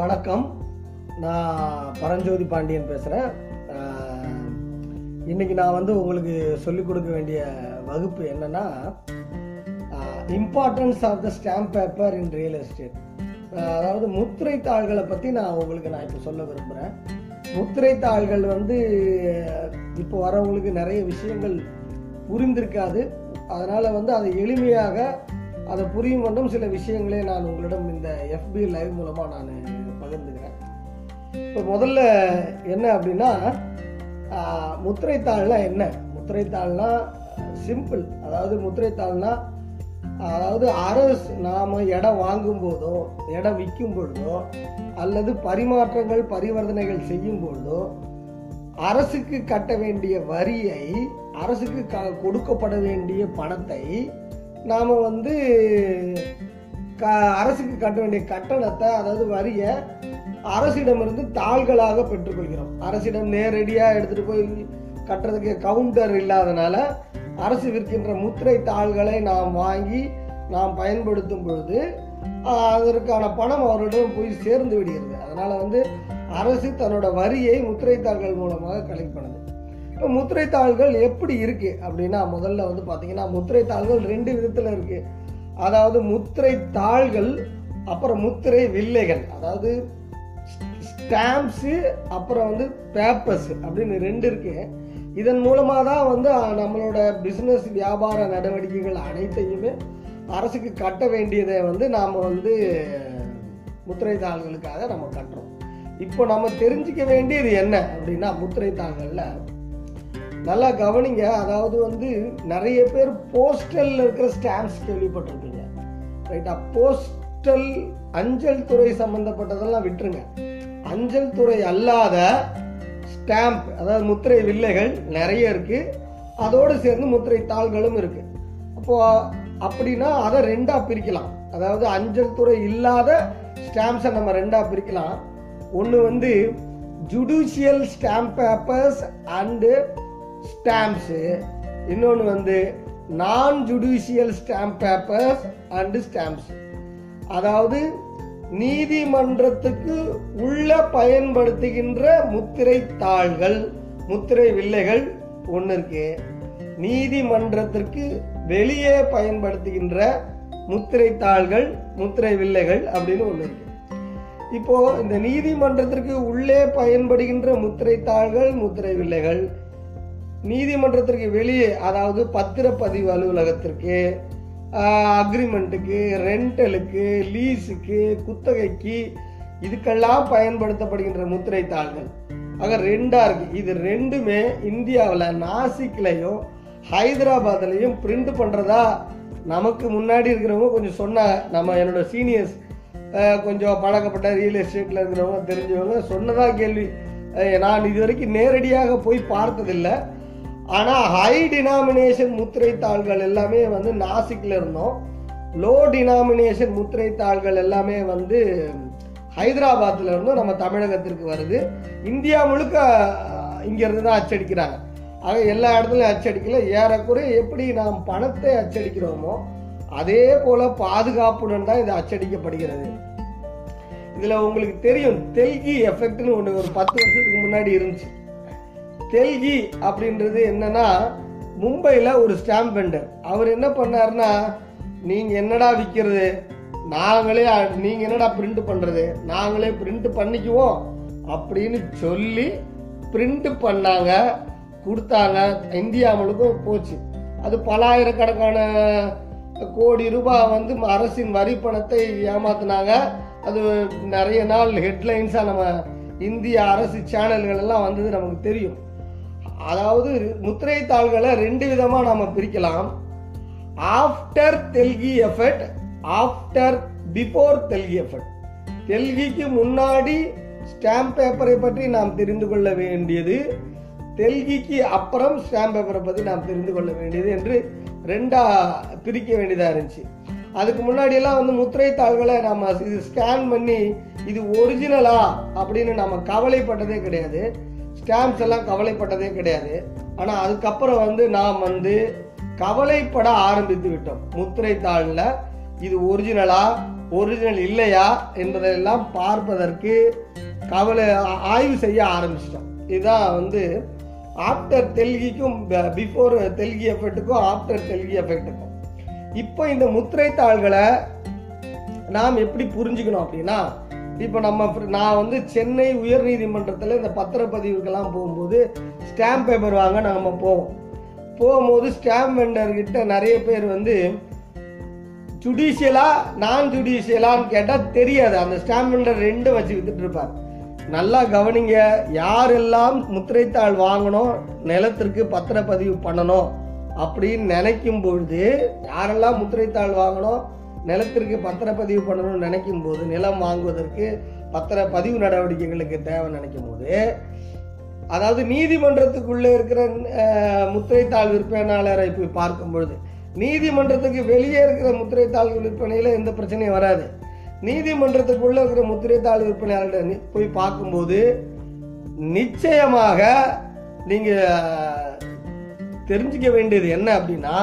வணக்கம். நான் பரஞ்சோதி பாண்டியன் பேசுகிறேன் இன்றைக்கி நான் வந்து உங்களுக்கு சொல்லிக் கொடுக்க வேண்டிய வகுப்பு என்னென்னா importance of the stamp paper in real estate அதாவது முத்திரை தாள்களை பற்றி நான் உங்களுக்கு நான் இப்போ சொல்ல விரும்புகிறேன் முத்திரை தாள்கள் வந்து இப்போ வரவங்களுக்கு நிறைய விஷயங்கள் புரிந்திருக்காது. அதனால் வந்து அதை எளிமையாக அதை புரியும் மட்டும் சில விஷயங்களே நான் உங்களிடம் இந்த எஃபி லைவ் மூலமாக நான் இப்போ முதல்ல என்ன அப்படின்னா முத்திரைத்தாள்னா என்ன? முத்திரைத்தாள்னா சிம்பிள் அதாவது முத்திரைத்தாள்னா அதாவது அரசு நாம் இடம் வாங்கும் போதோ இடம் விற்கும் பொழுதோ அல்லது பரிமாற்றங்கள் பரிவர்த்தனைகள் செய்யும் பொழுதோ அரசுக்கு கட்ட வேண்டிய வரியை அரசுக்கு க கொடுக்கப்பட வேண்டிய பணத்தை நாம் வந்து க அரசுக்கு கட்ட வேண்டிய கட்டணத்தை அதாவது வரியை அரசிடமிருந்து தாள்களாக பெற்றுக்கொள்கிறோம். அரசிடம் நேரடியாக எடுத்துகிட்டு போய் கட்டுறதுக்கு கவுண்டர் இல்லாதனால அரசு விற்கின்ற முத்திரை தாள்களை நாம் வாங்கி நாம் பயன்படுத்தும் பொழுது அதற்கான பணம் அவரிடம் போய் சேர்ந்து விடுகிறது. அதனால் வந்து அரசு தன்னோட வரியை முத்திரைத்தாள்கள் மூலமாக கலெக்ட் பண்ணுது. இப்போ முத்திரை தாள்கள் எப்படி இருக்குது அப்படின்னா முதல்ல வந்து பார்த்தீங்கன்னா முத்திரை தாள்கள் ரெண்டு விதத்தில் இருக்குது அதாவது முத்திரை தாள்கள் அப்புறம் முத்திரை வில்லைகள். அதாவது ஸ்டாம்ப்ஸு அப்புறம் வந்து பேப்பர்ஸ் அப்படின்னு ரெண்டு இருக்கு. இதன் மூலமாக தான் வந்து நம்மளோட பிஸ்னஸ் வியாபார நடவடிக்கைகள் அனைத்தையுமே அரசுக்கு கட்ட வேண்டியதை வந்து நாம் வந்து முத்திரைத்தாள்களுக்காக நம்ம கட்டுறோம். இப்போ நம்ம தெரிஞ்சுக்க வேண்டியது என்ன அப்படின்னா முத்திரைத்தாள்களில் நல்லா கவனிங்க. அதாவது வந்து நிறைய பேர் போஸ்டலில் இருக்கிற ஸ்டாம்ப்ஸ் கேள்விப்பட்டிருப்பீங்க. ரைட்டா போஸ்டல் அஞ்சல் துறை சம்மந்தப்பட்டதெல்லாம் விட்டுருங்க. அஞ்சல் துறை அல்லாத ஸ்டாம்ப் அதாவது முத்திரை வில்லைகள் நிறைய இருக்கு. அதோடு சேர்ந்து முத்திரை தாள்களும் இருக்கு. அப்போ அப்படின்னா அதை ரெண்டாக பிரிக்கலாம். அதாவது அஞ்சல் துறை இல்லாத ஸ்டாம்ப்ஸை நம்ம ரெண்டாக பிரிக்கலாம். ஒன்று வந்து judicial stamp papers and stamps இன்னொன்று வந்து non judicial stamp papers and stamps அதாவது நீதிமன்றத்துக்கு உள்ள பயன்படுத்துகின்ற முத்திரை தாள்கள் முத்திரை வில்லைகள் ஒன்று இருக்கு. நீதிமன்றத்திற்கு வெளியே பயன்படுத்துகின்ற முத்திரை தாள்கள் முத்திரை வில்லைகள் அப்படின்னு ஒன்று இருக்கு. இப்போ இந்த நீதிமன்றத்திற்கு உள்ளே பயன்படுகின்ற முத்திரை தாள்கள் முத்திரை வில்லைகள் நீதிமன்றத்திற்கு வெளியே அதாவது பத்திரப்பதிவு அலுவலகத்திற்கு அக்ரிமெண்ட்டுக்கு ரெண்டலுக்கு லீஸுக்கு குத்தகைக்கு இதுக்கெல்லாம் பயன்படுத்தப்படுகின்ற முத்திரை தாள்கள். ஆக ரெண்டாக இருக்குது இது ரெண்டுமே இந்தியாவில் நாசிக்லையும் ஹைதராபாத்லையும் பிரிண்ட் பண்ணுறதா நமக்கு முன்னாடி இருக்கிறவங்க கொஞ்சம் சொன்னாங்க நம்ம என்னோட சீனியர்ஸ் கொஞ்சம் பழக்கப்பட்ட ரியல் எஸ்டேட்டில் இருக்கிறவங்க தெரிஞ்சவங்க சொன்னதாக கேள்வி. நான் இது வரைக்கும் நேரடியாக போய் பார்த்ததில்லை. ஆனால் ஹை டினாமினேஷன் முத்திரை தாள்கள் எல்லாமே வந்து நாசிக்ல இருந்தோம். லோ டினாமினேஷன் முத்திரை தாள்கள் எல்லாமே வந்து ஹைதராபாத்தில் இருந்தும் நம்ம தமிழகத்திற்கு வருது. இந்தியா முழுக்க இங்கேருந்து தான் அச்சடிக்கிறாங்க. ஆக எல்லா இடத்துலையும் அச்சடிக்கல. ஏறக்குறைய எப்படி நாம் பணத்தை அச்சடிக்கிறோமோ அதே போல பாதுகாப்புடன் தான் இது அச்சடிக்கப்படுகிறது. இதில் உங்களுக்கு தெரியும் தெல்கி எஃபெக்ட்னு ஒன்று ஒரு பத்து வருஷத்துக்கு முன்னாடி இருந்துச்சு. தெல்கி அப்படின்றது என்னன்னா மும்பையில் ஒரு ஸ்டாம்ப் வெண்டர் அவர் என்ன பண்ணாருன்னா நீங்கள் என்னடா விற்கிறது நாங்களே நீங்கள் என்னடா பிரிண்ட் பண்ணுறது நாங்களே பிரிண்ட் பண்ணிக்குவோம். அப்படின்னு சொல்லி பிரிண்ட் பண்ணாங்க. கொடுத்தாங்க. இந்தியா முழுக்கும் போச்சு. அது பலாயிரக்கணக்கான கோடி ரூபாய் வந்து அரசின் வரி பணத்தை ஏமாத்தினாங்க. அது நிறைய நாள் ஹெட்லைன்ஸாக நம்ம இந்திய அரசு சேனல்கள் எல்லாம் வந்தது நமக்கு தெரியும். அதாவது முத்திரை தாள்களை ரெண்டு விதமாக நாம் பிரிக்கலாம். After Telgi effect after before Telgi effect தெல்கிக்கு முன்னாடி ஸ்டாம்ப் பேப்பரை பற்றி நாம் தெரிந்து கொள்ள வேண்டியது தெல்கிக்கு அப்புறம் ஸ்டாம்ப் பேப்பரை பற்றி நாம் தெரிந்து கொள்ள வேண்டியது என்று ரெண்டாக பிரிக்க வேண்டியதாக இருந்துச்சு. அதுக்கு முன்னாடியெல்லாம் வந்து முத்திரை தாள்களை நம்ம இது ஸ்கேன் பண்ணி இது ஒரிஜினலா அப்படின்னு நம்ம கவலைப்பட்டதே கிடையாது. ஸ்டாம்ப்ஸ் எல்லாம் கவலைப்பட்டதே கிடையாது. ஆனால் அதுக்கப்புறம் வந்து நாம் வந்து கவலைப்பட ஆரம்பித்து விட்டோம். முத்திரை தாளில் இது ஒரிஜினலா ஒரிஜினல் இல்லையா என்பதையெல்லாம் பார்ப்பதற்கு கவலை ஆய்வு செய்ய ஆரம்பிச்சிட்டோம். இதுதான் வந்து ஆஃப்டர் தெல்கிக்கும் பிஃபோர் தெல்கி எஃபெக்ட்டுக்கும் ஆஃப்டர் தெல்கி எஃபெக்ட்டுக்கும் இப்போ இந்த முத்திரை தாள்களை நாம் எப்படி புரிஞ்சுக்கணும் அப்படின்னா இப்போ நம்ம நான் வந்து சென்னை உயர்நீதிமன்றத்தில் இந்த பத்திரப்பதிவுக்கெல்லாம் போகும்போது ஸ்டாம்ப் பேப்பர் வாங்க நம்ம போவோம். போகும்போது ஸ்டாம்ப் வெண்டர்கிட்ட நிறைய பேர் வந்து ஜுடிஷியலா நான் ஜுடிஷியலான்னு கேட்டால் தெரியாது. அந்த ஸ்டாம்ப் வெண்டர் ரெண்டும் வச்சு வித்துட்டு இருப்பார். நல்லா கவனிங்க யாரெல்லாம் முத்திரைத்தாள் வாங்கணும் நிலத்திற்கு பத்திரப்பதிவு பண்ணணும் அப்படின்னு நினைக்கும் பொழுது யாரெல்லாம் முத்திரைத்தாள் வாங்கணும் நிலத்திற்கு பத்திரப்பதிவு பண்ணணும்னு நினைக்கும் போது நிலம் வாங்குவதற்கு பத்திர பதிவு நடவடிக்கைகளுக்கு தேவை நினைக்கும் போது அதாவது நீதிமன்றத்துக்குள்ளே இருக்கிற முத்திரைத்தாள் விற்பனையாளரை போய் பார்க்கும் பொழுது நீதிமன்றத்துக்கு வெளியே இருக்கிற முத்திரைத்தாள் விற்பனையில் எந்த பிரச்சனையும் வராது. நீதிமன்றத்துக்குள்ளே இருக்கிற முத்திரைத்தாள் விற்பனையாளர்கிட்ட போய் பார்க்கும்போது நிச்சயமாக நீங்கள் தெரிஞ்சுக்க வேண்டியது என்ன அப்படின்னா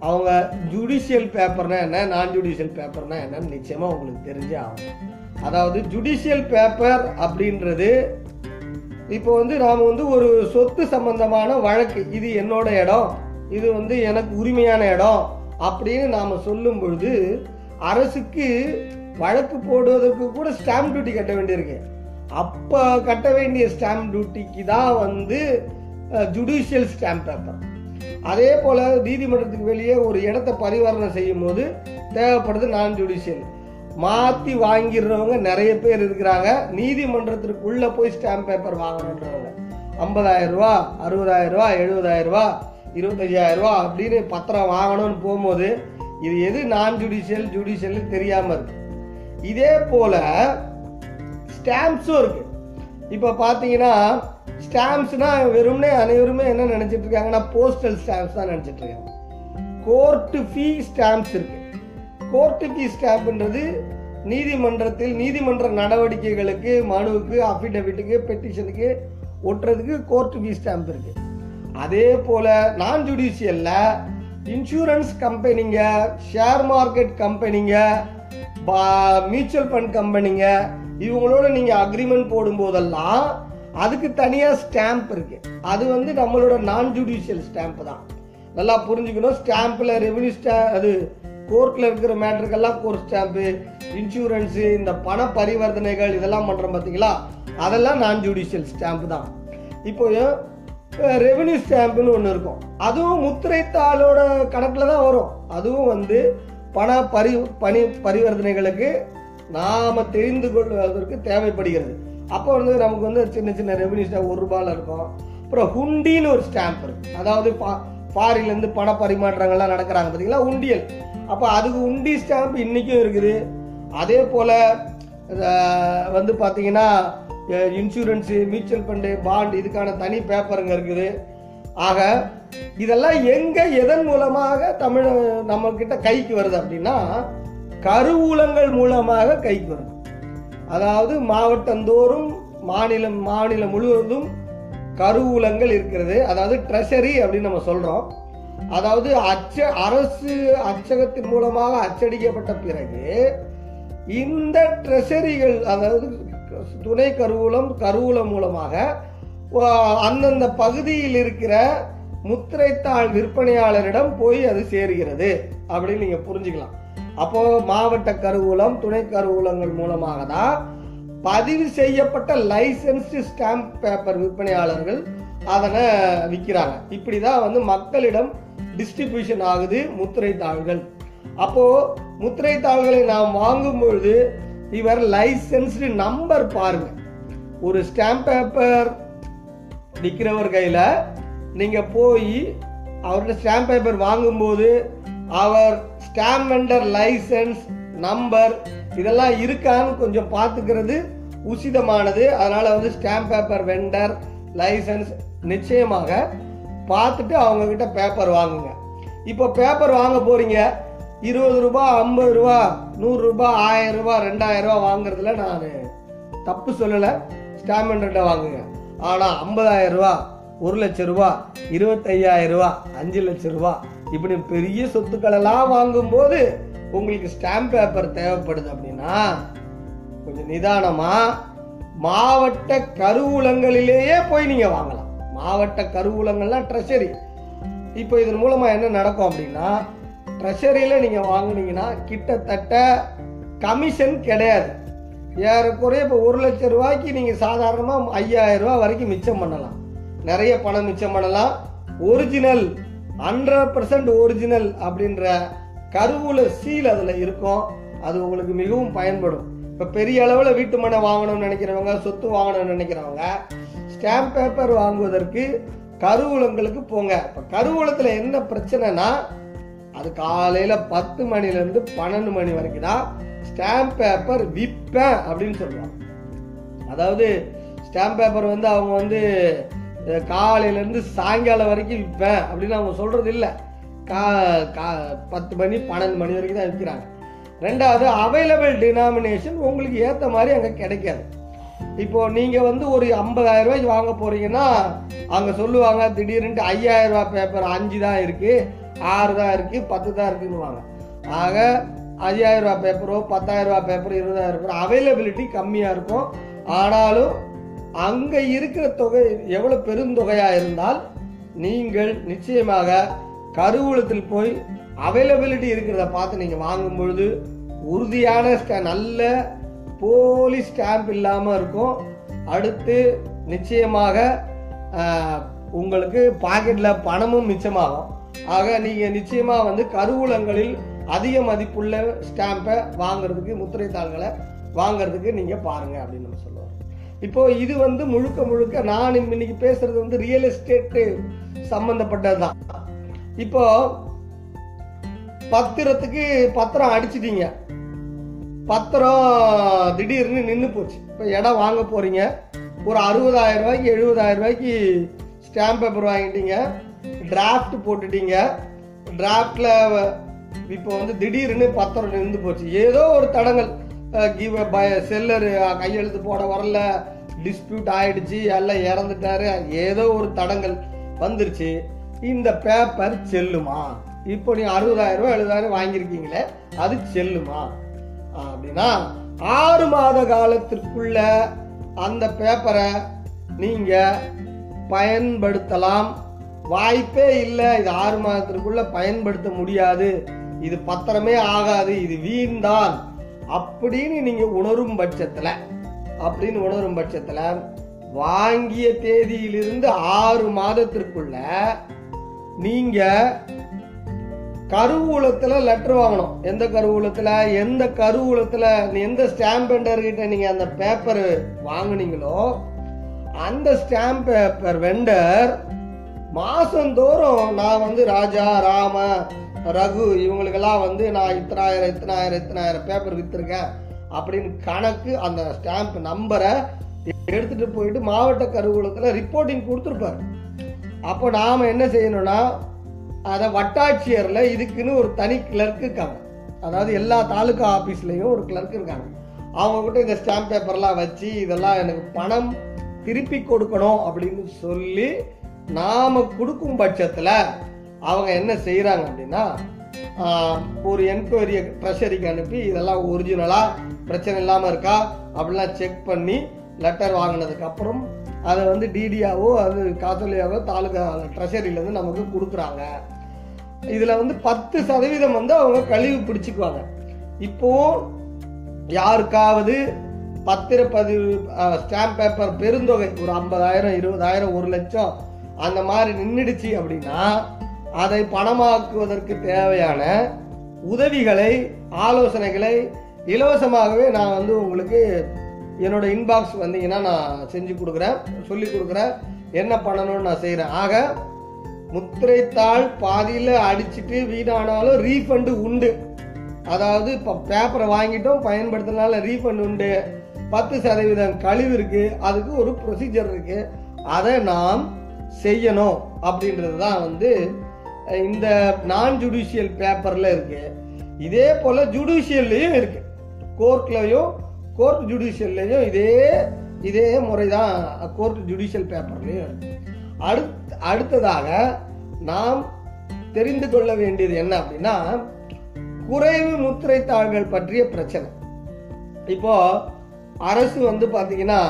அவங்க ஜுடிஷியல் பேப்பர்னா என்ன நான் ஜுடிஷியல் பேப்பர்னா என்னன்னு நிச்சயமாக உங்களுக்கு தெரிஞ்சே ஆகும் அதாவது ஜுடிஷியல் பேப்பர் அப்படின்றது இப்போ வந்து நாம் வந்து ஒரு சொத்து சம்பந்தமான வழக்கு இது என்னோட இடம் இது வந்து எனக்கு உரிமையான இடம் அப்படின்னு நாம் சொல்லும் பொழுது அரசுக்கு வழக்கு போடுவதற்கு கூட ஸ்டாம்ப் டியூட்டி கட்ட வேண்டியிருக்கு. அப்போ கட்ட வேண்டிய ஸ்டாம்ப் டியூட்டிக்கு தான் வந்து ஜுடிஷியல் ஸ்டாம்ப் பேப்பர் அதே போல் நீதிமன்றத்துக்கு வெளியே ஒரு இடத்த பரிவர்த்தனை செய்யும் போது தேவைப்படுது நான் ஜுடிஷியல் மாற்றி வாங்கிடுறவங்க நிறைய பேர் இருக்கிறாங்க. நீதிமன்றத்திற்குள்ளே போய் ஸ்டாம்ப் பேப்பர் வாங்கணுன்றவங்க. ஐம்பதாயிரம் ரூபா அறுபதாயிரம் ரூபா எழுபதாயிரம் ரூபா இருபத்தஞ்சாயிரம் ரூபா அப்படின்னு பத்திரம் வாங்கணும்னு போகும்போது இது எது நான் ஜுடிஷியல் ஜுடிஷியல் தெரியாமல் இருக்கு. இதே போல ஸ்டாம்ப்ஸும் இருக்குது இப்போ பார்த்தீங்கன்னா ஸ்டாம்ப்ஸ்னா வெறும்னே அனைவருமே என்ன நினச்சிட்டு இருக்காங்கன்னா போஸ்டல் ஸ்டாம்ப்ஸ் தான் நினச்சிட்டு இருக்காங்க. கோர்ட்டு ஃபீ ஸ்டாம்ப்ஸ் இருக்கு. கோர்ட்டு ஃபீ ஸ்டாம்ப்ன்றது நீதிமன்றத்தில் நீதிமன்ற நடவடிக்கைகளுக்கு மனுவுக்கு அஃபிடவிட்டுக்கு பெட்டிஷனுக்கு ஒட்டுறதுக்கு கோர்ட்டு ஃபீ ஸ்டாம்ப் இருக்கு. அதே போல நான் ஜுடிஷியல்ல இன்சூரன்ஸ் கம்பெனிங்க ஷேர் மார்க்கெட் கம்பெனிங்க மியூச்சுவல் ஃபண்ட் கம்பெனிங்க இவங்களோட நீங்கள் அக்ரிமெண்ட் போடும்போதெல்லாம் அதுக்கு தனியாக ஸ்டாம்ப் இருக்குது அது வந்து நம்மளோட நான் ஜுடிஷியல் ஸ்டாம்ப் தான். நல்லா புரிஞ்சுக்கணும். ஸ்டாம்பில் ரெவன்யூ ஸ்டா அது கோர்ட்டில் இருக்கிற மேட்டருக்கெல்லாம் கோர்ட் ஸ்டாம்ப்பு இன்சூரன்ஸு இந்த பண பரிவர்த்தனைகள் இதெல்லாம் பண்ணுறோம் பார்த்தீங்களா அதெல்லாம் நான் ஜுடிஷியல் ஸ்டாம்ப் தான். இப்போ ரெவன்யூ ஸ்டாம்ப்னு ஒன்று இருக்கும். அதுவும் முத்திரைத்தாளோட கணக்கில் தான் வரும். அதுவும் வந்து பண பரி பணி பரிவர்த்தனைகளுக்கு நாம் தெரிந்து கொள்வதற்கு தேவைப்படுகிறது. அப்போ வந்து நமக்கு வந்து சின்ன சின்ன ரெவன்யூ ஸ்டாம்ப் ஒரு ரூபாயில் இருக்கும். அப்புறம் ஹுண்டின்னு ஒரு ஸ்டாம்ப் இருக்குது அதாவது பா ஃபாரின்லேருந்து பண பரிமாற்றங்கள்லாம் நடக்கிறாங்க பார்த்தீங்களா? உண்டியல். அப்போ அதுக்கு உண்டி ஸ்டாம்ப் இன்றைக்கும் இருக்குது. அதே போல் வந்து பார்த்தீங்கன்னா இன்சூரன்ஸு மியூச்சுவல் ஃபண்டு பாண்ட் இதுக்கான தனி பேப்பருங்க இருக்குது. ஆக இதெல்லாம் எங்கே எதன் மூலமாக தமிழ் நம்மக்கிட்ட கைக்கு வருது அப்படின்னா கருவூலங்கள் மூலமாக கைக்கு வரும் அதாவது மாவட்டந்தோறும் மாநிலம் மாநிலம் முழுவதும் கருவூலங்கள் இருக்கிறது. அதாவது ட்ரெஷரி அப்படின்னு நம்ம சொல்றோம். அதாவது அச்ச அரசு அச்சகத்தின் மூலமாக அச்சடிக்கப்பட்ட பிறகு இந்த ட்ரெஷரிகள் அதாவது துணை கருவூலம் கருவூலம் மூலமாக அந்தந்த பகுதியில் இருக்கிற முத்திரைத்தாள் விற்பனையாளரிடம் போய் அது சேருகிறது. அப்படின்னு நீங்க புரிஞ்சுக்கலாம். அப்போ மாவட்ட கருவூலம் துணை கருவூலங்கள் மூலமாக தான் பதிவு செய்யப்பட்ட லைசன்ஸ்டு ஸ்டாம்ப் பேப்பர் விற்பனையாளர்கள் அதனை விற்கிறாங்க. இப்படி தான் வந்து மக்களிடம் டிஸ்ட்ரிபியூஷன் ஆகுது முத்திரை தாள்கள் அப்போ முத்திரை தாள்களை நாம் வாங்கும் பொழுது இவர் லைசன்ஸ்டு நம்பர் பாருங்கள் ஒரு ஸ்டாம்ப் பேப்பர் விற்கிறவர் கையில் நீங்கள் போய் அவர்கிட்ட ஸ்டாம்ப் பேப்பர் வாங்கும்போது அவர் ஸ்டாம்ப் வெண்டர் லைசன்ஸ் நம்பர் இதெல்லாம் இருக்கான்னு கொஞ்சம் பார்த்துக்கிறது உசிதமானது. அதனால் வந்து ஸ்டாம்ப் பேப்பர் வெண்டர் லைசன்ஸ் நிச்சயமாக பார்த்துட்டு அவங்கக்கிட்ட பேப்பர் வாங்குங்க. இப்போ பேப்பர் வாங்க போகிறீங்க இருபது ரூபா ஐம்பது ரூபா நூறுரூபா ஆயிரம் ரூபா ரெண்டாயிரம் ரூபா வாங்குறதுல நான் தப்பு சொல்லலை. ஸ்டாம்ப் வெண்டர்கிட்ட வாங்குங்க. ஆனால் ஐம்பதாயிரம் ரூபா ஒரு லட்சம் ரூபா இருபத்தையாயிரம் ரூபா அஞ்சு லட்சம் ரூபா இப்படி பெரிய சொத்துக்கள் எல்லாம் வாங்கும்போது உங்களுக்கு ஸ்டாம்ப் பேப்பர் தேவைப்படுது அப்படின்னா கொஞ்சம் நிதானமா மாவட்ட கருவூலங்களிலேயே போய் நீங்க வாங்கலாம். மாவட்ட கருவூலங்கள்லாம் ட்ரெஷரி இப்போ இதன் மூலமா என்ன நடக்கும் அப்படின்னா ட்ரெஷரியில நீங்க வாங்கினீங்கன்னா கிட்டத்தட்ட கமிஷன் கிடையாது. ஏறக்குறைய இப்போ ஒரு லட்சம் ரூபாய்க்கு நீங்க சாதாரணமா ஐயாயிரம் ரூபாய் வரைக்கும் மிச்சம் பண்ணலாம். நிறைய பணம் மிச்சம் பண்ணலாம். ஒரிஜினல் ஹண்ட்ரட் பர்சன்ட் ஒரிஜினல் அப்படின்ற கருவூல சீல் அதில் இருக்கும். அது உங்களுக்கு மிகவும் பயன்படும். இப்போ பெரிய அளவில் வீட்டு மனை வாங்கணும்னு நினைக்கிறவங்க சொத்து வாங்கணும்னு நினைக்கிறவங்க ஸ்டாம்ப் பேப்பர் வாங்குவதற்கு கருவூலங்களுக்கு போங்க. இப்போ கருவூலத்தில் என்ன பிரச்சனைனா அது காலையில் பத்து மணிலேருந்து பன்னெண்டு மணி வரைக்கும் தான் ஸ்டாம்ப் பேப்பர் விற்பேன் அப்படின்னு சொல்லுவாங்க. அதாவது ஸ்டாம்ப் பேப்பர் வந்து அவங்க வந்து காலையிலேருந்து சாயங்காலம் வரைக்கும் விற்பேன் அப்படின்னு அவங்க சொல்கிறது இல்லை. கா கா பத்து மணி பன்னெண்டு மணி வரைக்கும் தான் விற்கிறாங்க. ரெண்டாவது அவைலபிள் டினாமினேஷன் உங்களுக்கு ஏற்ற மாதிரி அங்கே கிடைக்காது. இப்போ நீங்கள் வந்து ஒரு 50000 ரூபாய்க்கு வாங்க போகிறீங்கன்னா அங்கே சொல்லுவாங்க திடீர்னுட்டு ஐயாயிரம் ரூபா பேப்பர் அஞ்சு தான் இருக்குது ஆறு தான் இருக்குது பத்து தான் இருக்குன்னுவாங்க. ஆக ஐயாயிரம் ரூபா பேப்பரோ பத்தாயிரம் ரூபா பேப்பரோ இருபதாயிரம் பேப்பர் அவைலபிலிட்டி கம்மியாக இருக்கும். ஆனாலும் அங்கே இருக்கிற தொகை எவ்வளோ பெருந்தொகையாக இருந்தால் நீங்கள் நிச்சயமாக கருவூலத்தில் போய் அவைலபிலிட்டி இருக்கிறத பார்த்து நீங்கள் வாங்கும் பொழுது உறுதியான ஸ்ட- நல்ல போலி ஸ்டாம்ப் இல்லாமல் இருக்கும். அடுத்து நிச்சயமாக உங்களுக்கு பாக்கெட்டில் பணமும் மிச்சமாகும். ஆக நீங்கள் நிச்சயமாக வந்து கருவூலங்களில் அதிக மதிப்புள்ள ஸ்டாம்பை வாங்குறதுக்கு முத்திரை தாள்களை வாங்குறதுக்கு நீங்கள் பாருங்கள் அப்படின்னு நம்ம சொல்லுவோம். இப்போ இது வந்து முழுக்க முழுக்க நான் இன்னைக்கு பேசுறது வந்து ரியல் எஸ்டேட்டு சம்பந்தப்பட்டது தான் இப்போ பத்திரத்துக்கு பத்திரம் அடிச்சிட்டீங்க. பத்திரம் திடீர்னு நின்று போச்சு. இப்போ இடம் வாங்க போறீங்க. ஒரு அறுபதாயிரம் ரூபாய்க்கு எழுபதாயிரம் ரூபாய்க்கு ஸ்டாம்ப் பேப்பர் வாங்கிட்டீங்க. டிராஃப்ட் போட்டுட்டீங்க. டிராஃப்டில் இப்போ வந்து திடீர்னு பத்திரம் நின்று போச்சு. ஏதோ ஒரு தடங்கள். கிவ் செல்லரு கையெழுத்து போட வரல. டிஸ்பியூட் ஆயிடுச்சு எல்லாம் இறந்துட்டாரு. ஏதோ ஒரு தடங்கள் வந்துருச்சு. இந்த பேப்பர் செல்லுமா? இப்போ நீ அறுபதாயிரம் ரூபாய் எழுபதாயிரம் வாங்கியிருக்கீங்களே அது செல்லுமா? அப்படின்னா ஆறு மாத காலத்திற்குள்ள அந்த பேப்பரை நீங்க பயன்படுத்தலாம். வாய்ப்பே இல்லை. இது ஆறு மாதத்திற்குள்ள பயன்படுத்த முடியாது. இது பத்திரமே ஆகாது. இது வீண்தான் அப்படின்னு நீங்க உணரும் பட்சத்துல அப்படின்னு உணரும் பட்சத்துல வாங்கிய தேதியிலிருந்து ஆறு மாதத்திற்குள்ள நீங்க கருவூலத்தில் லெட்டர் வாங்கணும். எந்த கருவூலத்தில்? எந்த கருவூலத்தில்? எந்த ஸ்டாம்ப் வெண்டர்கிட்ட கிட்ட அந்த பேப்பர் வாங்குனீங்களோ அந்த ஸ்டாம்ப் பேப்பர் வெண்டர் மாதந்தோறும் நான் வந்து ராஜா ராம ரகு இவங்களுக்கெல்லாம் வந்து நான் இத்தனாயிரம் இத்தனாயிரம் இத்தனாயிரம் பேப்பர் விற்றுருக்கேன் அப்படின்னு கணக்கு அந்த ஸ்டாம்ப் நம்பரை எடுத்துகிட்டு போயிட்டு மாவட்ட கருவூலத்தில் ரிப்போர்ட்டிங் கொடுத்துருப்பாரு. அப்போ நாம் என்ன செய்யணும்னா அதை வட்டாட்சியரில் இதுக்குன்னு ஒரு தனி கிளர்க் இருக்காங்க. அதாவது எல்லா தாலுகா ஆஃபீஸ்லேயும் ஒரு கிளர்க் இருக்காங்க. அவங்க கிட்ட இந்த ஸ்டாம்ப் பேப்பர்லாம் வச்சு இதெல்லாம் எனக்கு பணம் திருப்பி கொடுக்கணும் அப்படின்னு சொல்லி நாம் கொடுக்கும் பட்சத்தில் அவங்க என்ன செய்கிறாங்க அப்படின்னா ஒரு என்கொயரியை ட்ரெஷரிக்கு அனுப்பி இதெல்லாம் ஒரிஜினலாக பிரச்சனை இல்லாமல் இருக்கா? அப்படிலாம் செக் பண்ணி லெட்டர் வாங்கினதுக்கப்புறம் அதை வந்து டிடியாவோ அது காசோலியாவோ தாலுகா ட்ரெஷரியிலேருந்து நமக்கு கொடுக்குறாங்க. இதில் வந்து பத்து சதவீதம் வந்து அவங்க கழிவு பிடிச்சிக்குவாங்க. இப்போ யாருக்காவது பத்திரப்பதிவு ஸ்டாம்ப் பேப்பர் பெருந்தொகை ஒரு ஐம்பதாயிரம் இருபதாயிரம் ஒரு லட்சம் அந்த மாதிரி நின்றுடுச்சு அப்படின்னா அதை பணமாக்குவதற்கு தேவையான உதவிகளை ஆலோசனைகளை இலவசமாகவே நான் வந்து உங்களுக்கு என்னோட இன்பாக்ஸ் வந்தீங்கன்னா நான் செஞ்சு கொடுக்குறேன் சொல்லி கொடுக்குறேன். என்ன பண்ணணும்னு நான் செய்கிறேன் ஆக முத்திரைத்தாள் பாதியில் அடிச்சிட்டு வீணானாலும் ரீஃபண்டு உண்டு. அதாவது இப்போ பேப்பரை வாங்கிட்டோம் பயன்படுத்தினால ரீஃபண்ட் உண்டு. பத்து சதவீதம் கழிவு இருக்குது அதுக்கு ஒரு ப்ரொசீஜர் இருக்குது அதை நாம் செய்யணும் அப்படின்றது தான் வந்து இந்த நான் ஜுடிஷியல் பேப்பரில் இருக்கு. இதே போல் ஜுடிஷியல்லையும் இருக்கு. கோர்ட்லையும் கோர்ட் ஜுடிஷியல்லையும் இதே இதே முறை தான் கோர்ட் ஜுடிஷியல் பேப்பர்லையும் இருக்கு. அடுத் அடுத்ததாக நாம் தெரிந்து கொள்ள வேண்டியது என்ன அப்படின்னா குறைவு முத்திரைத்தாள்கள் பற்றிய பிரச்சனை. இப்போ அரசு வந்து பார்த்தீங்கன்னா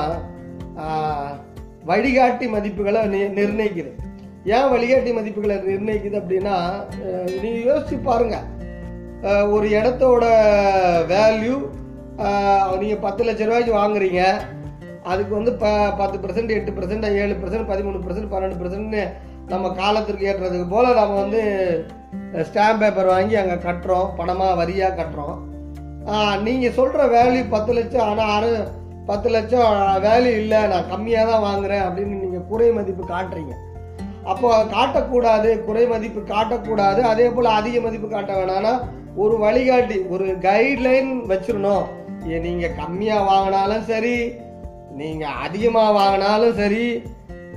வழிகாட்டி மதிப்புகளை நி- ஏன் வழிகாட்டி மதிப்புகளை நிர்ணயிக்குது அப்படின்னா நீ யோசிச்சு பாருங்கள் ஒரு இடத்தோட வேல்யூ நீங்கள் பத்து லட்ச ரூபாய்க்கு வாங்குறீங்க. அதுக்கு வந்து ப பத்து பர்சன்ட் எட்டு பர்சன்ட் ஏழு பர்சன்ட் பதிமூணு பர்சன்ட் பன்னெண்டு பர்சன்ட்னு நம்ம காலத்திற்கு ஏற்றதுக்கு போல் நம்ம வந்து ஸ்டாம்ப் பேப்பர் வாங்கி அங்கே கட்டுறோம். பணமாக வரியாக கட்டுறோம். நீங்கள் சொல்கிற வேல்யூ பத்து லட்சம் ஆனால் அறு பத்து லட்சம் வேல்யூ இல்லை. நான் கம்மியாக தான் வாங்குகிறேன் அப்படின்னு நீங்கள் குறை மதிப்பு காட்டுறீங்க. அப்போ காட்டக்கூடாது குறை மதிப்பு காட்டக்கூடாது அதே போல் அதிக மதிப்பு காட்ட வேணாம்னா ஒரு வழிகாட்டி ஒரு கைட்லைன் வச்சிடணும் நீங்கள் கம்மியாக வாங்கினாலும் சரி நீங்கள் அதிகமாக வாங்கினாலும் சரி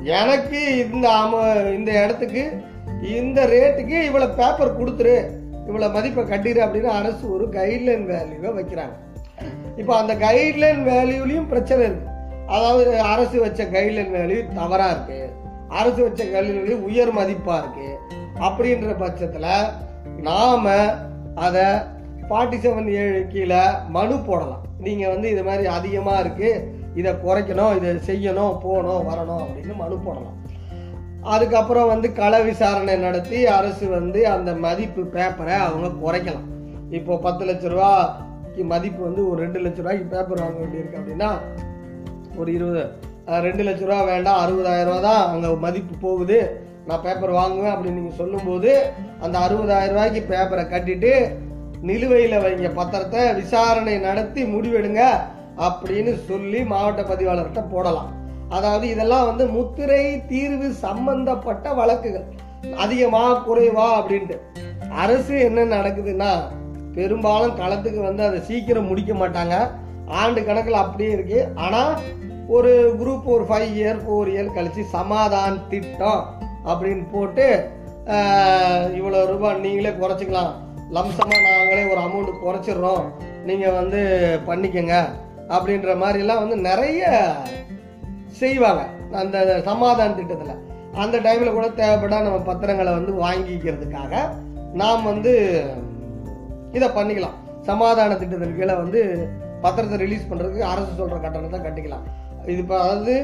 எனக்கு இந்த அம இந்த இடத்துக்கு இந்த ரேட்டுக்கு இவ்வளோ பேப்பர் கொடுத்துரு இவ்வளோ மதிப்பை கட்டிடு அப்படின்னு அரசு ஒரு கைட்லைன் வேல்யூவை வைக்கிறாங்க. இப்போ அந்த கைட்லைன் வேல்யூலையும் பிரச்சனை இருக்குது அதாவது அரசு வச்ச கைட்லைன் வேல்யூ தவறாக இருக்குது அரசு வச்ச கல்வியினுடைய உயர் மதிப்பாக இருக்கு. அப்படின்ற பட்சத்தில் நாம் அதை ஃபார்ட்டி செவன் ஏழு கீழே மனு போடலாம். நீங்கள் வந்து இது மாதிரி அதிகமாக இருக்கு. இதை குறைக்கணும் இதை செய்யணும் போகணும் வரணும் அப்படின்னு மனு போடலாம். அதுக்கப்புறம் வந்து கள விசாரணை நடத்தி அரசு வந்து அந்த மதிப்பு பேப்பரை அவங்க குறைக்கலாம். இப்போ பத்து லட்ச ரூபா மதிப்பு வந்து ஒரு ரெண்டு லட்ச ரூபாய்க்கு பேப்பர் வாங்க வேண்டியிருக்கு அப்படின்னா ஒரு இருபது ரெண்டு லட்ச ரூபா வேண்டாம் அறுபதாயிரம் ரூபா தான் அங்கே மதிப்பு போகுது. நான் பேப்பர் வாங்குவேன் அப்படின்னு நீங்கள் சொல்லும்போது அந்த அறுபதாயிரம் ரூபாய்க்கு பேப்பரை கட்டிட்டு நிலுவையில் வைங்க பத்திரத்தை விசாரணை நடத்தி முடிவெடுங்க அப்படின்னு சொல்லி மாவட்ட பதிவாளர்கிட்ட போடலாம். அதாவது இதெல்லாம் வந்து முத்திரை தீர்வு சம்பந்தப்பட்ட வழக்குகள். அதிகமா குறைவா அப்படின்ட்டு. அரசு என்ன நடக்குதுன்னா பெரும்பாலும் களத்துக்கு வந்து அதை சீக்கிரம் முடிக்க மாட்டாங்க. ஆண்டு கணக்கில் அப்படியே இருக்கு. ஆனால் ஒரு குரூப் ஒரு ஃபைவ் இயர் ஃபோர் இயர் கழித்து சமாதான் திட்டம் அப்படின்னு போட்டு இவ்வளோ ரூபாய் நீங்களே குறைச்சிக்கலாம். லம்சமாக நாங்களே ஒரு அமௌண்ட் குறைச்சிடுறோம். நீங்கள் வந்து பண்ணிக்கங்க அப்படின்ற மாதிரிலாம் வந்து நிறைய செய்வாங்க. அந்த சமாதான திட்டத்தில். அந்த டைமில் கூட தேவைப்பட்டா நம்ம பத்திரங்களை வந்து வாங்கிக்கிறதுக்காக நாம் வந்து இதை பண்ணிக்கலாம். சமாதான திட்டத்தின் கீழே வந்து பத்திரத்தை ரிலீஸ் பண்ணுறதுக்கு அரசு சொல்கிற கட்டணத்தை கட்டிக்கலாம். இது இப்போ அதாவது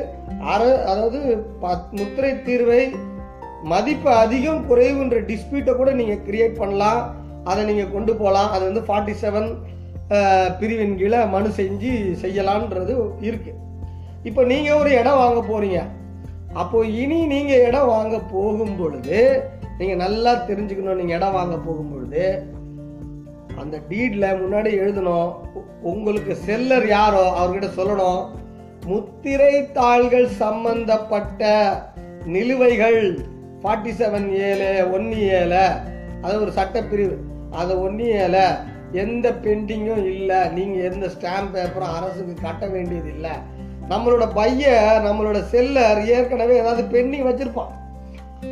அற அதாவது பத்- முத்திரை தீர்வை மதிப்பு அதிகம் குறைவுன்ற டிஸ்பியூட்டை கூட நீங்கள் கிரியேட் பண்ணலாம். அதை நீங்கள் கொண்டு போகலாம் அது வந்து ஃபார்ட்டி செவன் பிரிவின் கீழே மனு செஞ்சு செய்யலான்றது இருக்கு. இப்போ நீங்கள் ஒரு இடம் வாங்க போகிறீங்க அப்போ இனி நீங்கள் இடம் வாங்க போகும் பொழுது நீங்கள் நல்லா தெரிஞ்சுக்கணும் நீங்கள் இடம் வாங்க போகும் பொழுது அந்த டீடில் முன்னாடி எழுதணும். உங்களுக்கு செல்லர் யாரோ அவர்கிட்ட சொல்லணும். முத்திரை தாள்கள் சம்பந்தப்பட்ட நிலுவைகள் ஃபார்ட்டி செவன் ஏழு ஒன்று ஏழு. அது ஒரு சட்டப்பிரிவு. அது ஒன்று ஏழு. எந்த பெண்டிங்கும் இல்லை. நீங்கள் எந்த ஸ்டாம்ப் பேப்பரும் அரசுக்கு கட்ட வேண்டியது இல்லை. நம்மளோட பைய நம்மளோட செல்லர் ஏற்கனவே ஏதாவது பெண்டிங் வச்சுருப்பான்.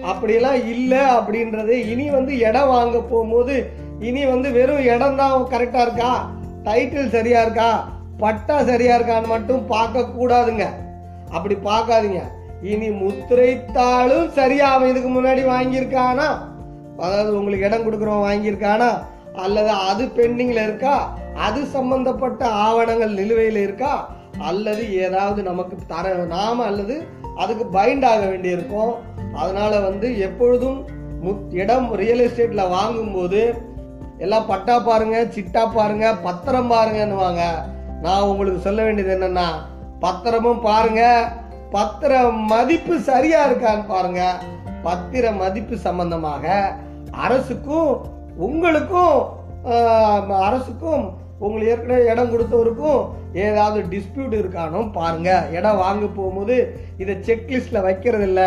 அப்படியெல்லாம் இல்லை அப்படின்றது இனி வந்து இடம் வாங்க போகும்போது இனி வந்து வெறும் இடம் தான் கரெக்டாக இருக்கா? டைட்டில் சரியா இருக்கா? பட்டா சரியா இருக்கான்னு மட்டும் பார்க்க கூடாதுங்க. அப்படி பார்க்காதீங்க. இனி முத்திரைத்தாளும் சரியா அவன் இதுக்கு முன்னாடி வாங்கியிருக்கானா? அதாவது உங்களுக்கு இடம் கொடுக்குறவன் வாங்கியிருக்கானா? அல்லது அது பெண்டிங்ல இருக்கா? அது சம்பந்தப்பட்ட ஆவணங்கள் நிலுவையில் இருக்கா? அல்லது ஏதாவது நமக்கு தர நாம அல்லது அதுக்கு பைண்ட் ஆக வேண்டியிருக்கும். அதனால வந்து எப்பொழுதும் முத்- இடம் ரியல் எஸ்டேட்ல வாங்கும்போது எல்லாம் பட்டா பாருங்க சிட்டா பாருங்க பத்திரம் பாருங்கன்னுவாங்க. நான் உங்களுக்கு சொல்ல வேண்டியது என்னன்னா பத்திரமும் பாருங்க பத்திர மதிப்பு சரியா இருக்கான்னு பாருங்க. பத்திர மதிப்பு சம்பந்தமாக அரசுக்கும் உங்களுக்கும் அரசுக்கும் உங்களுக்கு ஏற்கனவே இடம் கொடுத்தவருக்கும் ஏதாவது டிஸ்பியூட் இருக்கானோ பாருங்க. இடம் வாங்க போகும்போது இதை செக்லிஸ்ட்ல வைக்கிறது இல்ல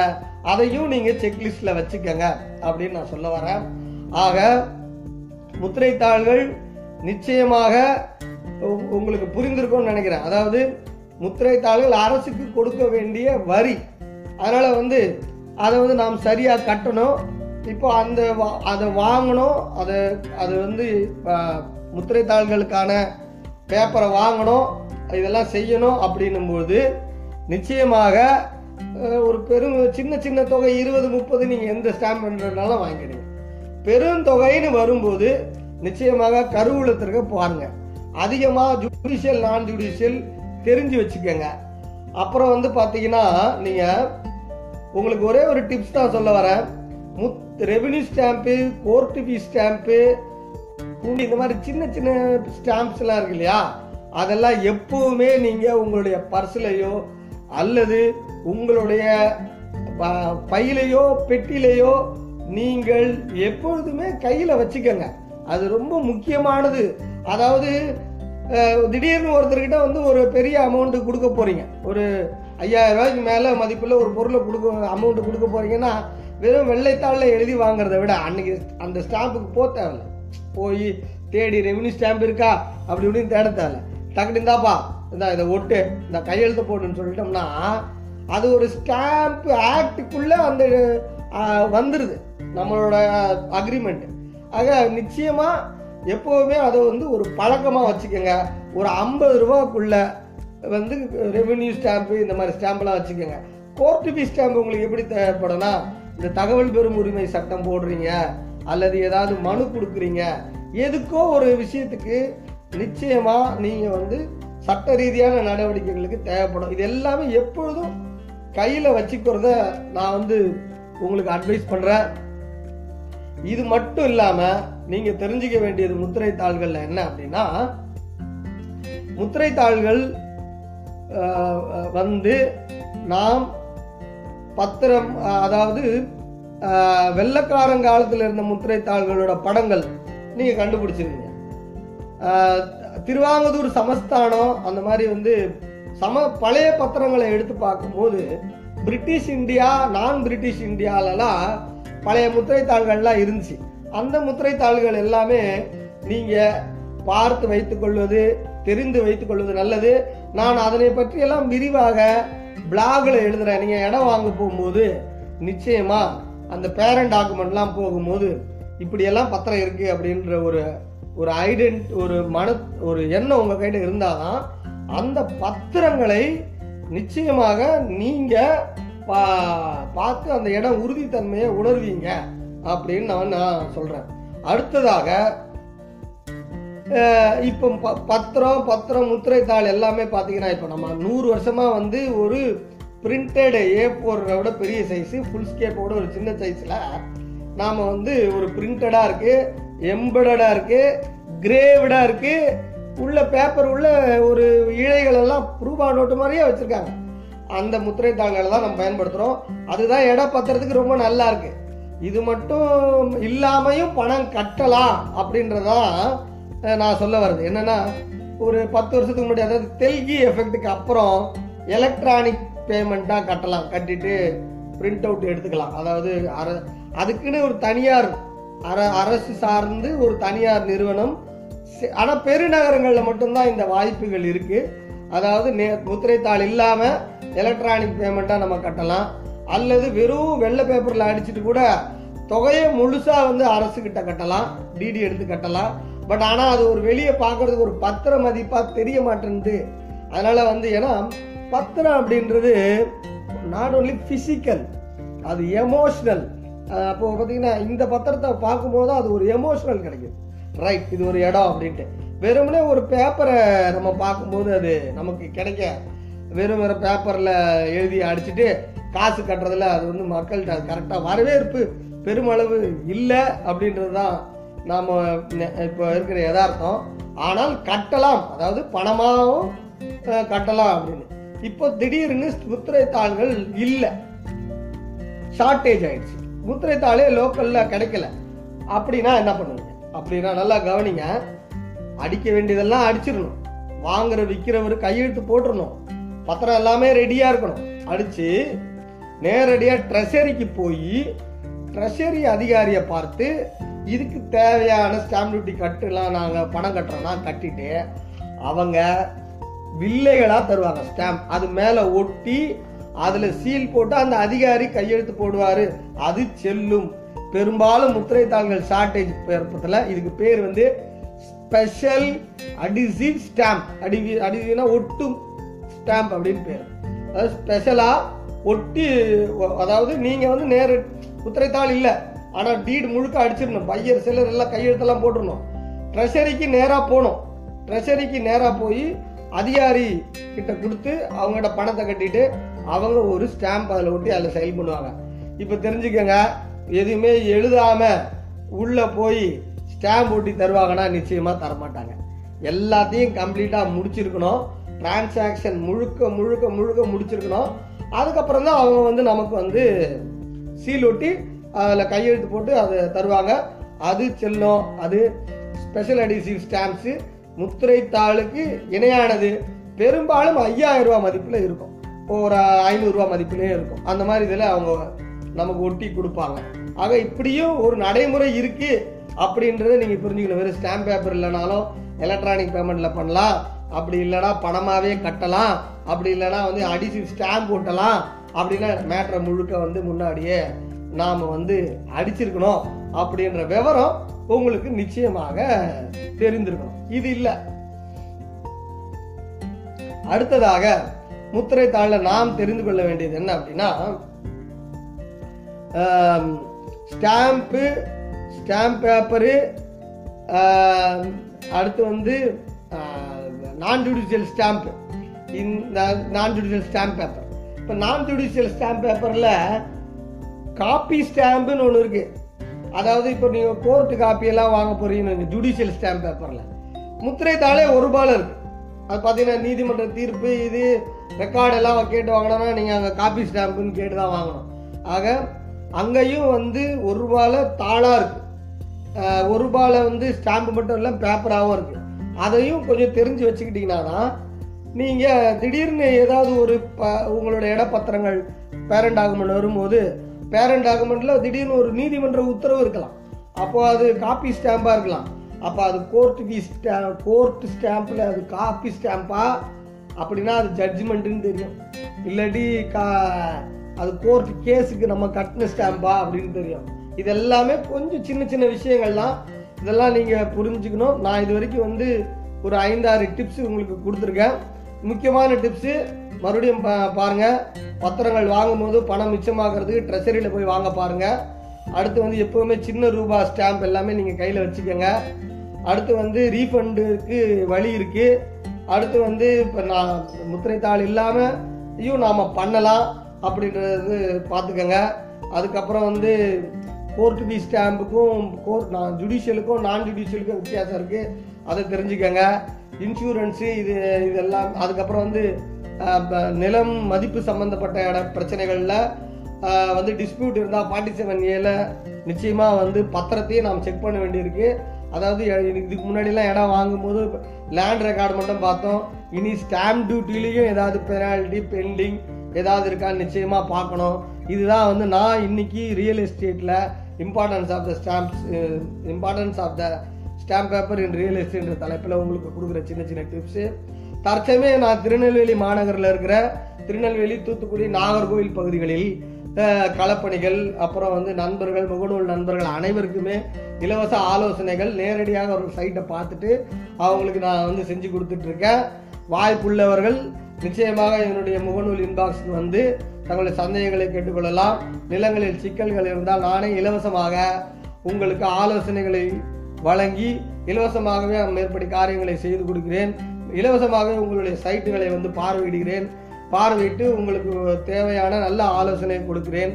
அதையும் நீங்க செக்லிஸ்ட்ல வச்சுக்கோங்க அப்படின்னு நான் சொல்ல வரேன். ஆக முத்திரைத்தாள்கள் நிச்சயமாக உங்களுக்கு புரிந்திருக்கும்னு நினைக்கிறேன். அதாவது முத்திரைத்தாள்கள் அரசுக்கு கொடுக்க வேண்டிய வரி. அதனால் வந்து அதை வந்து நாம் சரியாக கட்டணும். இப்போ அந்த வா- அதை வாங்கணும். அதை அது வந்து முத்திரைத்தாள்களுக்கான பேப்பரை வாங்கணும். இதெல்லாம் செய்யணும் அப்படின்னும்போது நிச்சயமாக ஒரு பெரும் சின்ன சின்ன தொகை இருபது முப்பது நீங்கள் எந்த ஸ்டாம்ப் பண்ணுறதுனால வாங்கிடுங்க பெருந்தொகைன்னு வரும்போது நிச்சயமாக கருவூலத்திற்கு பாருங்கள் அதிகமாக ஜுடிஷியல் நான் ஜுடிஷியல் தெரிஞ்சு வச்சுக்கோங்க. அப்புறம் வந்து பார்த்தீங்கன்னா நீங்கள் உங்களுக்கு ஒரே ஒரு டிப்ஸ் தான் சொல்ல வரேன். முத் revenue stamp court fee stamp உண்டு இந்த மாதிரி சின்ன சின்ன ஸ்டாம்ப்ஸ்லாம் இருக்கு இல்லையா? அதெல்லாம் எப்பவுமே நீங்கள் உங்களுடைய பர்ஸ்லையோ அல்லது உங்களுடைய ப- பையிலையோ பெட்டிலையோ நீங்கள் எப்பொழுதுமே கையில் வச்சுக்கோங்க. அது ரொம்ப முக்கியமானது. அதாவது திடீர்னு ஒருத்தர்கிட்ட வந்து ஒரு பெரிய அமௌண்ட்டு கொடுக்க போகிறீங்க ஒரு ஐயாயிரம் ரூபாய்க்கு மேலே மதிப்பில் ஒரு பொருளை கொடுக்க அமௌண்ட்டு கொடுக்க போகிறீங்கன்னா வெறும் வெள்ளைத்தாளில் எழுதி வாங்குறத விட அன்னைக்கு அந்த ஸ்டாம்புக்கு போக தேவையில்ல. போய் தேடி ரெவன்யூ ஸ்டாம்ப் இருக்கா? அப்படி இப்படின்னு தேட தேவையில்ல. டக்குனு இந்தாப்பா இந்த இதை ஒட்டு இந்த கையெழுத்து போட்டுன்னு சொல்லிட்டோம்னா அது ஒரு ஸ்டாம்ப் ஆக்டுக்குள்ளே அந்த வந்துடுது நம்மளோட அக்ரிமெண்ட் ஆக நிச்சயமாக எப்போவுமே அதை வந்து ஒரு பழக்கமாக வச்சுக்கோங்க. ஒரு ஐம்பது ரூபாக்குள்ள வந்து ரெவென்யூ ஸ்டாம்ப்பு இந்த மாதிரி ஸ்டாம்ப்லாம் வச்சுக்கோங்க. கோர்ட்டு ஃபீஸ் ஸ்டாம்ப் உங்களுக்கு எப்படி தேவைப்படும்னா இந்த தகவல் பெறும் உரிமை சட்டம் போடுறீங்க அல்லது ஏதாவது மனு கொடுக்குறீங்க எதுக்கோ ஒரு விஷயத்துக்கு நிச்சயமாக நீங்கள் வந்து சட்ட ரீதியான நடவடிக்கைகளுக்கு தேவைப்படும். இது எல்லாமே எப்பொழுதும் கையில் வச்சுக்கிறத நான் வந்து உங்களுக்கு அட்வைஸ் பண்ணுறேன் இது மட்டும் இல்லாமல் நீங்க தெரிஞ்சுக்க வேண்டியது முத்திரை தாள்கள்ல என்ன அப்படின்னா முத்திரை தாள்கள் வந்து நாம் பத்திரம் அதாவது வெள்ளக்காரங்காலத்தில் இருந்த முத்திரை தாள்களோட படங்கள் நீங்க கண்டுபிடிச்சிருக்கீங்க திருவாங்கதூர் சமஸ்தானம் அந்த மாதிரி வந்து சம பழைய பத்திரங்களை எடுத்து பார்க்கும்போது பிரிட்டிஷ் இந்தியா நான் பிரிட்டிஷ் இந்தியாலலாம் பழைய முத்திரை தாள்கள்லாம் இருந்துச்சு. அந்த முத்திரை தாள்கள் எல்லாமே நீங்க பார்த்து வைத்துக் கொள்வது தெரிந்து வைத்துக் கொள்வது நல்லது. நான் அதனை பற்றியெல்லாம் விரிவாக பிளாக்ல எழுதுறேன். நீங்க இடம் வாங்க போகும்போது நிச்சயமா அந்த பேரண்ட் டாக்குமெண்ட்லாம் போகும்போது இப்படியெல்லாம் பத்திரம் இருக்கு அப்படின்ற ஒரு ஒரு ஐடென்ட் ஒரு மன ஒரு எண்ணம் உங்க கையில இருந்தாதான் அந்த பத்திரங்களை நிச்சயமாக நீங்க பா- பார்த்து அந்த இடம் உறுதித்தன்மையை உணர்வீங்க. அப்படின்னு நான் நான் சொல்கிறேன் அடுத்ததாக இப்போ ப- பத்திரம் பத்திரம் முத்திரை தாள் எல்லாமே பார்த்தீங்கன்னா இப்போ நம்ம நூறு வருஷமாக வந்து ஒரு பிரிண்டட் ஏ விட பெரிய சைஸு ஃபுல் ஸ்கேப்போட ஒரு சின்ன சைஸில் நாம் வந்து ஒரு பிரிண்டடாக இருக்குது எம்படடாக இருக்குது கிரேவிடாக இருக்குது உள்ள பேப்பர் உள்ள ஒரு இழைகள் எல்லாம் ரூபா நோட்டு மாதிரியே வச்சுருக்காங்க. அந்த முத்திரை தாள்களை தான் நம்ம பயன்படுத்துகிறோம் அதுதான் இடம் பத்திரத்துக்கு ரொம்ப நல்லா இருக்குது இது மட்டும் இல்லாமையும் பணம் கட்டலாம் அப்படின்றதான் நான் சொல்ல வருது என்னன்னா ஒரு பத்து வருஷத்துக்கு முன்னாடி அதாவது தெல்கி எஃபெக்ட்டுக்கு அப்புறம் எலக்ட்ரானிக் பேமெண்ட்டாக கட்டலாம். கட்டிட்டு பிரிண்ட் அவுட் எடுத்துக்கலாம். அதாவது அர அதுக்குன்னு ஒரு தனியார் அர அரசு சார்ந்து ஒரு தனியார் நிறுவனம் ஆனால் பெருநகரங்களில் மட்டும்தான் இந்த வாய்ப்புகள் இருக்குது அதாவது நே முத்திரைத்தாள் இல்லாமல் எலக்ட்ரானிக் பேமெண்ட்டாக நம்ம கட்டலாம். அல்லது வெறும் வெள்ளை பேப்பரில் அடிச்சிட்டு கூட தொகையை முழுசாக வந்து அரசு கிட்ட கட்டலாம் டிடி எடுத்து கட்டலாம். பட் ஆனால் அது ஒரு வெளியே பார்க்கறதுக்கு ஒரு பத்திர மதிப்பாக தெரிய மாட்டேன்து அதனால் வந்து ஏன்னா பத்திரம் அப்படின்றது நாட் ஓன்லி ஃபிசிக்கல் அது எமோஷ்னல் அப்போ பார்த்தீங்கன்னா இந்த பத்திரத்தை பார்க்கும்போது அது ஒரு எமோஷ்னல் கிடைக்குது. ரைட் இது ஒரு இடம் அப்படின்ட்டு. வெறுமனே ஒரு பேப்பரை நம்ம பார்க்கும்போது அது நமக்கு கிடைக்க வெறும் வெறும் பேப்பரில் எழுதி அடிச்சுட்டு காசு கட்டுறதுல அது வந்து மக்கள்கிட்ட அது கரெக்டாக வரவேற்பு பெருமளவு இல்லை அப்படின்றது தான் நாம் இப்போ இருக்கிற யதார்த்தம். ஆனால் கட்டலாம் அதாவது பணமாகவும் கட்டலாம் அப்படின்னு. இப்போ திடீர்னு முத்திரை தாள்கள் இல்லை. ஷார்ட்டேஜ் ஆயிடுச்சு முத்திரை தாளே கிடைக்கல. அப்படின்னா என்ன பண்ணுங்க அப்படின்னா நல்லா கவனிங்க. அடிக்க வேண்டியதெல்லாம் அடிச்சிடணும். வாங்குற விற்கிறவர் கையெழுத்து போட்டுடணும் பத்திரம் எல்லாமே ரெடியாக இருக்கணும். அடித்து நேரடியாக ட்ரெஷரிக்கு போய் ட்ரெஷரி அதிகாரியை பார்த்து இதுக்கு தேவையான ஸ்டாம்ப் டியூட்டி கட்டுலாம் நாங்கள் பணம் கட்டுறோம்னா கட்டிட்டு அவங்க வில்லைகளாக தருவாங்க ஸ்டாம்ப் அது மேலே ஒட்டி அதில் சீல் போட்டு அந்த அதிகாரி கையெழுத்து போடுவார். அது செல்லும். பெரும்பாலும் முத்திரை தாள்கள் ஷார்டேஜ் பேர்பத்துல இதுக்கு பேர் வந்து ஸ்பெஷல் அடிசிவ் ஸ்டாம்ப் அடி அடிவினா ஒட்டும் ஸ்டாம்ப் அப்படின்னு பேர். அதாவது ஸ்பெஷலாக ஒட்டி அதாவது நீங்கள் வந்து நேரு உத்தரைத்தாள் இல்லை. ஆனால் டீடு முழுக்க அடிச்சிடணும். பையர் சிலர் எல்லாம் கையெழுத்தெல்லாம் போட்டுடணும். ட்ரெஷரிக்கு நேராக போகணும். ட்ரெஷரிக்கு நேராக போய் அதிகாரி கிட்ட கொடுத்து அவங்ககிட்ட பணத்தை கட்டிட்டு அவங்க ஒரு ஸ்டாம்ப் அதில் ஒட்டி அதில் செயல் பண்ணுவாங்க. இப்போ தெரிஞ்சுக்கங்க எதுவுமே எழுதாமல் உள்ளே போய் ஸ்டாம்ப் ஒட்டி தருவாங்கன்னா நிச்சயமாக தரமாட்டாங்க. எல்லாத்தையும் கம்ப்ளீட்டாக முடிச்சிருக்கணும். டிரான்சாக்ஷன் முழுக்க முழுக்க முழுக்க முடிச்சிருக்கணும். அதுக்கப்புறம் தான் அவங்க வந்து நமக்கு வந்து சீல் ஒட்டி அதில் கையெழுத்து போட்டு அதை தருவாங்க. அது செல்லும் அது ஸ்பெஷல் அடிசிவ் ஸ்டாம்ப்ஸு முத்திரை தாளுக்கு இணையானது. பெரும்பாலும் ஐயாயிரம் ரூபா மதிப்பில் இருக்கும். ஒரு ஐநூறுரூவா மதிப்பிலே இருக்கும். அந்த மாதிரி இதில் அவங்க நமக்கு ஒட்டி கொடுப்பாங்க. ஆக இப்படியும் ஒரு நடைமுறை இருக்குது அப்படின்றத நீங்கள் புரிஞ்சுக்கணும். வெறும் ஸ்டாம்ப் பேப்பர் இல்லைனாலும் எலக்ட்ரானிக் பேமெண்ட்டில் பண்ணலாம். அப்படி இல்லைனா பணமாகவே கட்டலாம். அப்படி இல்லைனா வந்து அடிச்சு ஸ்டாம்ப் ஓட்டலாம் அப்படின்னா மேட்ரை முழுக்க வந்து முன்னாடியே நாம் வந்து அடிச்சிருக்கணும் அப்படின்ற விவரம் உங்களுக்கு நிச்சயமாக தெரிந்திருக்கணும். இது இல்லை. அடுத்ததாக முத்திரை தாளில் நாம் தெரிந்து கொள்ள வேண்டியது என்ன அப்படின்னா ஸ்டாம்ப்பு ஸ்டாம்ப் பேப்பரு அடுத்து வந்து நான் ஜுடிஷியல் ஸ்டாம்ப் இந்த நான் ஜுடிஷியல் ஸ்டாம்ப் பேப்பர் இப்போ நான் ஜுடிஷியல் ஸ்டாம்ப் பேப்பரில் காப்பி ஸ்டாம்புன்னு ஒன்று இருக்குது அதாவது இப்போ நீங்கள் கோர்ட்டு காப்பியெல்லாம் வாங்க போகிறீங்க ஜுடிஷியல் ஸ்டாம்ப் பேப்பரில் முத்திரை தாளே ஒரு ரூபாயில் இருக்குது அது பார்த்தீங்கன்னா நீதிமன்ற தீர்ப்பு இது ரெக்கார்டு எல்லாம் கேட்டு வாங்கினோம்னா நீங்கள் அங்கே காப்பி ஸ்டாம்புன்னு கேட்டு தான் வாங்கணும். ஆக அங்கேயும் வந்து ஒரு ரூபாயில் தாளாக இருக்குது ஒரு ரூபாயில் வந்து ஸ்டாம்பு மட்டும் இல்லை பேப்பராகவும் இருக்குது அதையும் கொஞ்சம் தெரிஞ்சு வச்சுக்கிட்டீங்கன்னா தான் நீங்கள் திடீர்னு ஏதாவது ஒரு ப உங்களோட இடப்பத்திரங்கள் பேரண்ட் டாக்குமெண்ட் வரும்போது பேரண்ட் டாக்குமெண்ட்டில் திடீர்னு ஒரு நீதிமன்ற உத்தரவு இருக்கலாம். அப்போ அது காப்பி ஸ்டாம்பாக இருக்கலாம். அப்போ அது கோர்ட் ஃபீஸ் கோர்ட் ஸ்டாம்பில் அது காப்பி ஸ்டாம்பா அப்படின்னா அது ஜட்ஜ்மெண்ட்டுன்னு தெரியும். இல்லாட்டி கா அது கோர்ட் கேஸுக்கு நம்ம கட்டின ஸ்டாம்பா அப்படின்னு தெரியும். இது எல்லாமே கொஞ்சம் சின்ன சின்ன விஷயங்கள்லாம் இதெல்லாம் நீங்கள் புரிஞ்சுக்கணும். நான் இது வரைக்கும் வந்து ஒரு ஐந்தாறு டிப்ஸ் உங்களுக்கு கொடுத்துருக்கேன். முக்கியமான டிப்ஸு மறுபடியும் பா பாருங்க. பத்திரங்கள் வாங்கும்போது பணம் மிச்சமாகிறதுக்கு ட்ரெஷரியில் போய் வாங்க பாருங்கள் அடுத்து வந்து எப்போவுமே சின்ன ரூபா ஸ்டாம்ப் எல்லாமே நீங்கள் கையில் வச்சுக்கோங்க. அடுத்து வந்து ரீஃபண்டுக்கு வழி இருக்குது அடுத்து வந்து இப்போ நான் முத்திரைத்தாள் இல்லாமல் ஐயோ நாம் பண்ணலாம் அப்படின்றது பார்த்துக்கோங்க. அதுக்கப்புறம் வந்து கோர்ட் ஃபீஸ் ஸ்டாம்புக்கும் கோர்ட் நான் ஜுடிஷியலுக்கும் நான் ஜுடிஷியலுக்கும் வித்தியாசம் இருக்குது அதை தெரிஞ்சுக்கோங்க. இன்சூரன்ஸு இது இதெல்லாம் அதுக்கப்புறம் வந்து ப- நிலம் மதிப்பு சம்மந்தப்பட்ட இட பிரச்சனைகளில் வந்து டிஸ்பியூட் இருந்தால் ஃபார்ட்டி செவன் ஏல நிச்சயமாக வந்து பத்திரத்தையும் நாம் செக் பண்ண வேண்டியிருக்கு. அதாவது இதுக்கு முன்னாடிலாம் இடம் வாங்கும்போது லேண்ட் ரெக்கார்டு மட்டும் பார்த்தோம். இனி ஸ்டாம்ப் டியூட்டிலையும் ஏதாவது பெனால்ட்டி பெண்டிங் ஏதாவது இருக்கான்னு நிச்சயமாக பார்க்கணும். இதுதான் வந்து நான் இன்னைக்கு ரியல் எஸ்டேட்டில் importance of the stamps importance of the stamp paper in real எஸ்டேட்ன்ற தலைப்பில் உங்களுக்கு கொடுக்குற சின்ன சின்ன டிப்ஸு தற்சமே நான் திருநெல்வேலி மாநகரில் இருக்கிற திருநெல்வேலி தூத்துக்குடி நாகர்கோவில் பகுதிகளில் களப்பணிகள் அப்புறம் வந்து நண்பர்கள் முகநூல் நண்பர்கள் அனைவருக்குமே இலவச ஆலோசனைகள் நேரடியாக ஒரு சைட்டை பார்த்துட்டு அவங்களுக்கு நான் வந்து செஞ்சு கொடுத்துட்ருக்கேன் வாய்ப்புள்ளவர்கள் நிச்சயமாக என்னுடைய முகநூல் இன்பாக்ஸ்க்கு வந்து தங்களுடைய சந்தேகங்களை கேட்டுக்கொள்ளலாம். நிலங்களில் சிக்கல்கள் இருந்தால் நானே இலவசமாக உங்களுக்கு ஆலோசனைகளை வழங்கி இலவசமாகவே மேற்படி காரியங்களை செய்து கொடுக்கிறேன். இலவசமாகவே உங்களுடைய சைட்டுகளை வந்து பார்வையிடுகிறேன். பார்வையிட்டு உங்களுக்கு தேவையான நல்ல ஆலோசனை கொடுக்கிறேன்.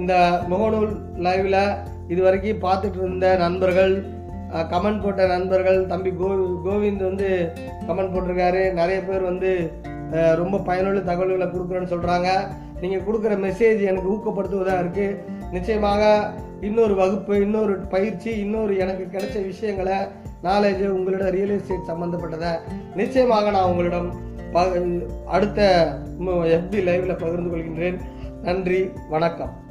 இந்த முகநூல் லைவில் இதுவரைக்கும் பார்த்துட்டு இருந்த நண்பர்கள் கமெண்ட் போட்ட நண்பர்கள் தம்பி கோ கோவிந்த் வந்து கமெண்ட் போட்டிருக்காரு. நிறைய பேர் வந்து ரொம்ப பயனுள்ள தகவல்களை கொடுக்குறேன்னு சொல்கிறாங்க நீங்கள் கொடுக்குற மெசேஜ் எனக்கு ஊக்கப்படுத்துவதாக இருக்குது நிச்சயமாக இன்னொரு வகுப்பு இன்னொரு பயிற்சி இன்னொரு எனக்கு கிடைச்ச விஷயங்களை நாலேஜ் உங்களோட ரியல் எஸ்டேட் சம்மந்தப்பட்டதை நிச்சயமாக நான் உங்களிடம் ப அடுத்த எஃபி லைவில் பகிர்ந்து கொள்கின்றேன். நன்றி வணக்கம்.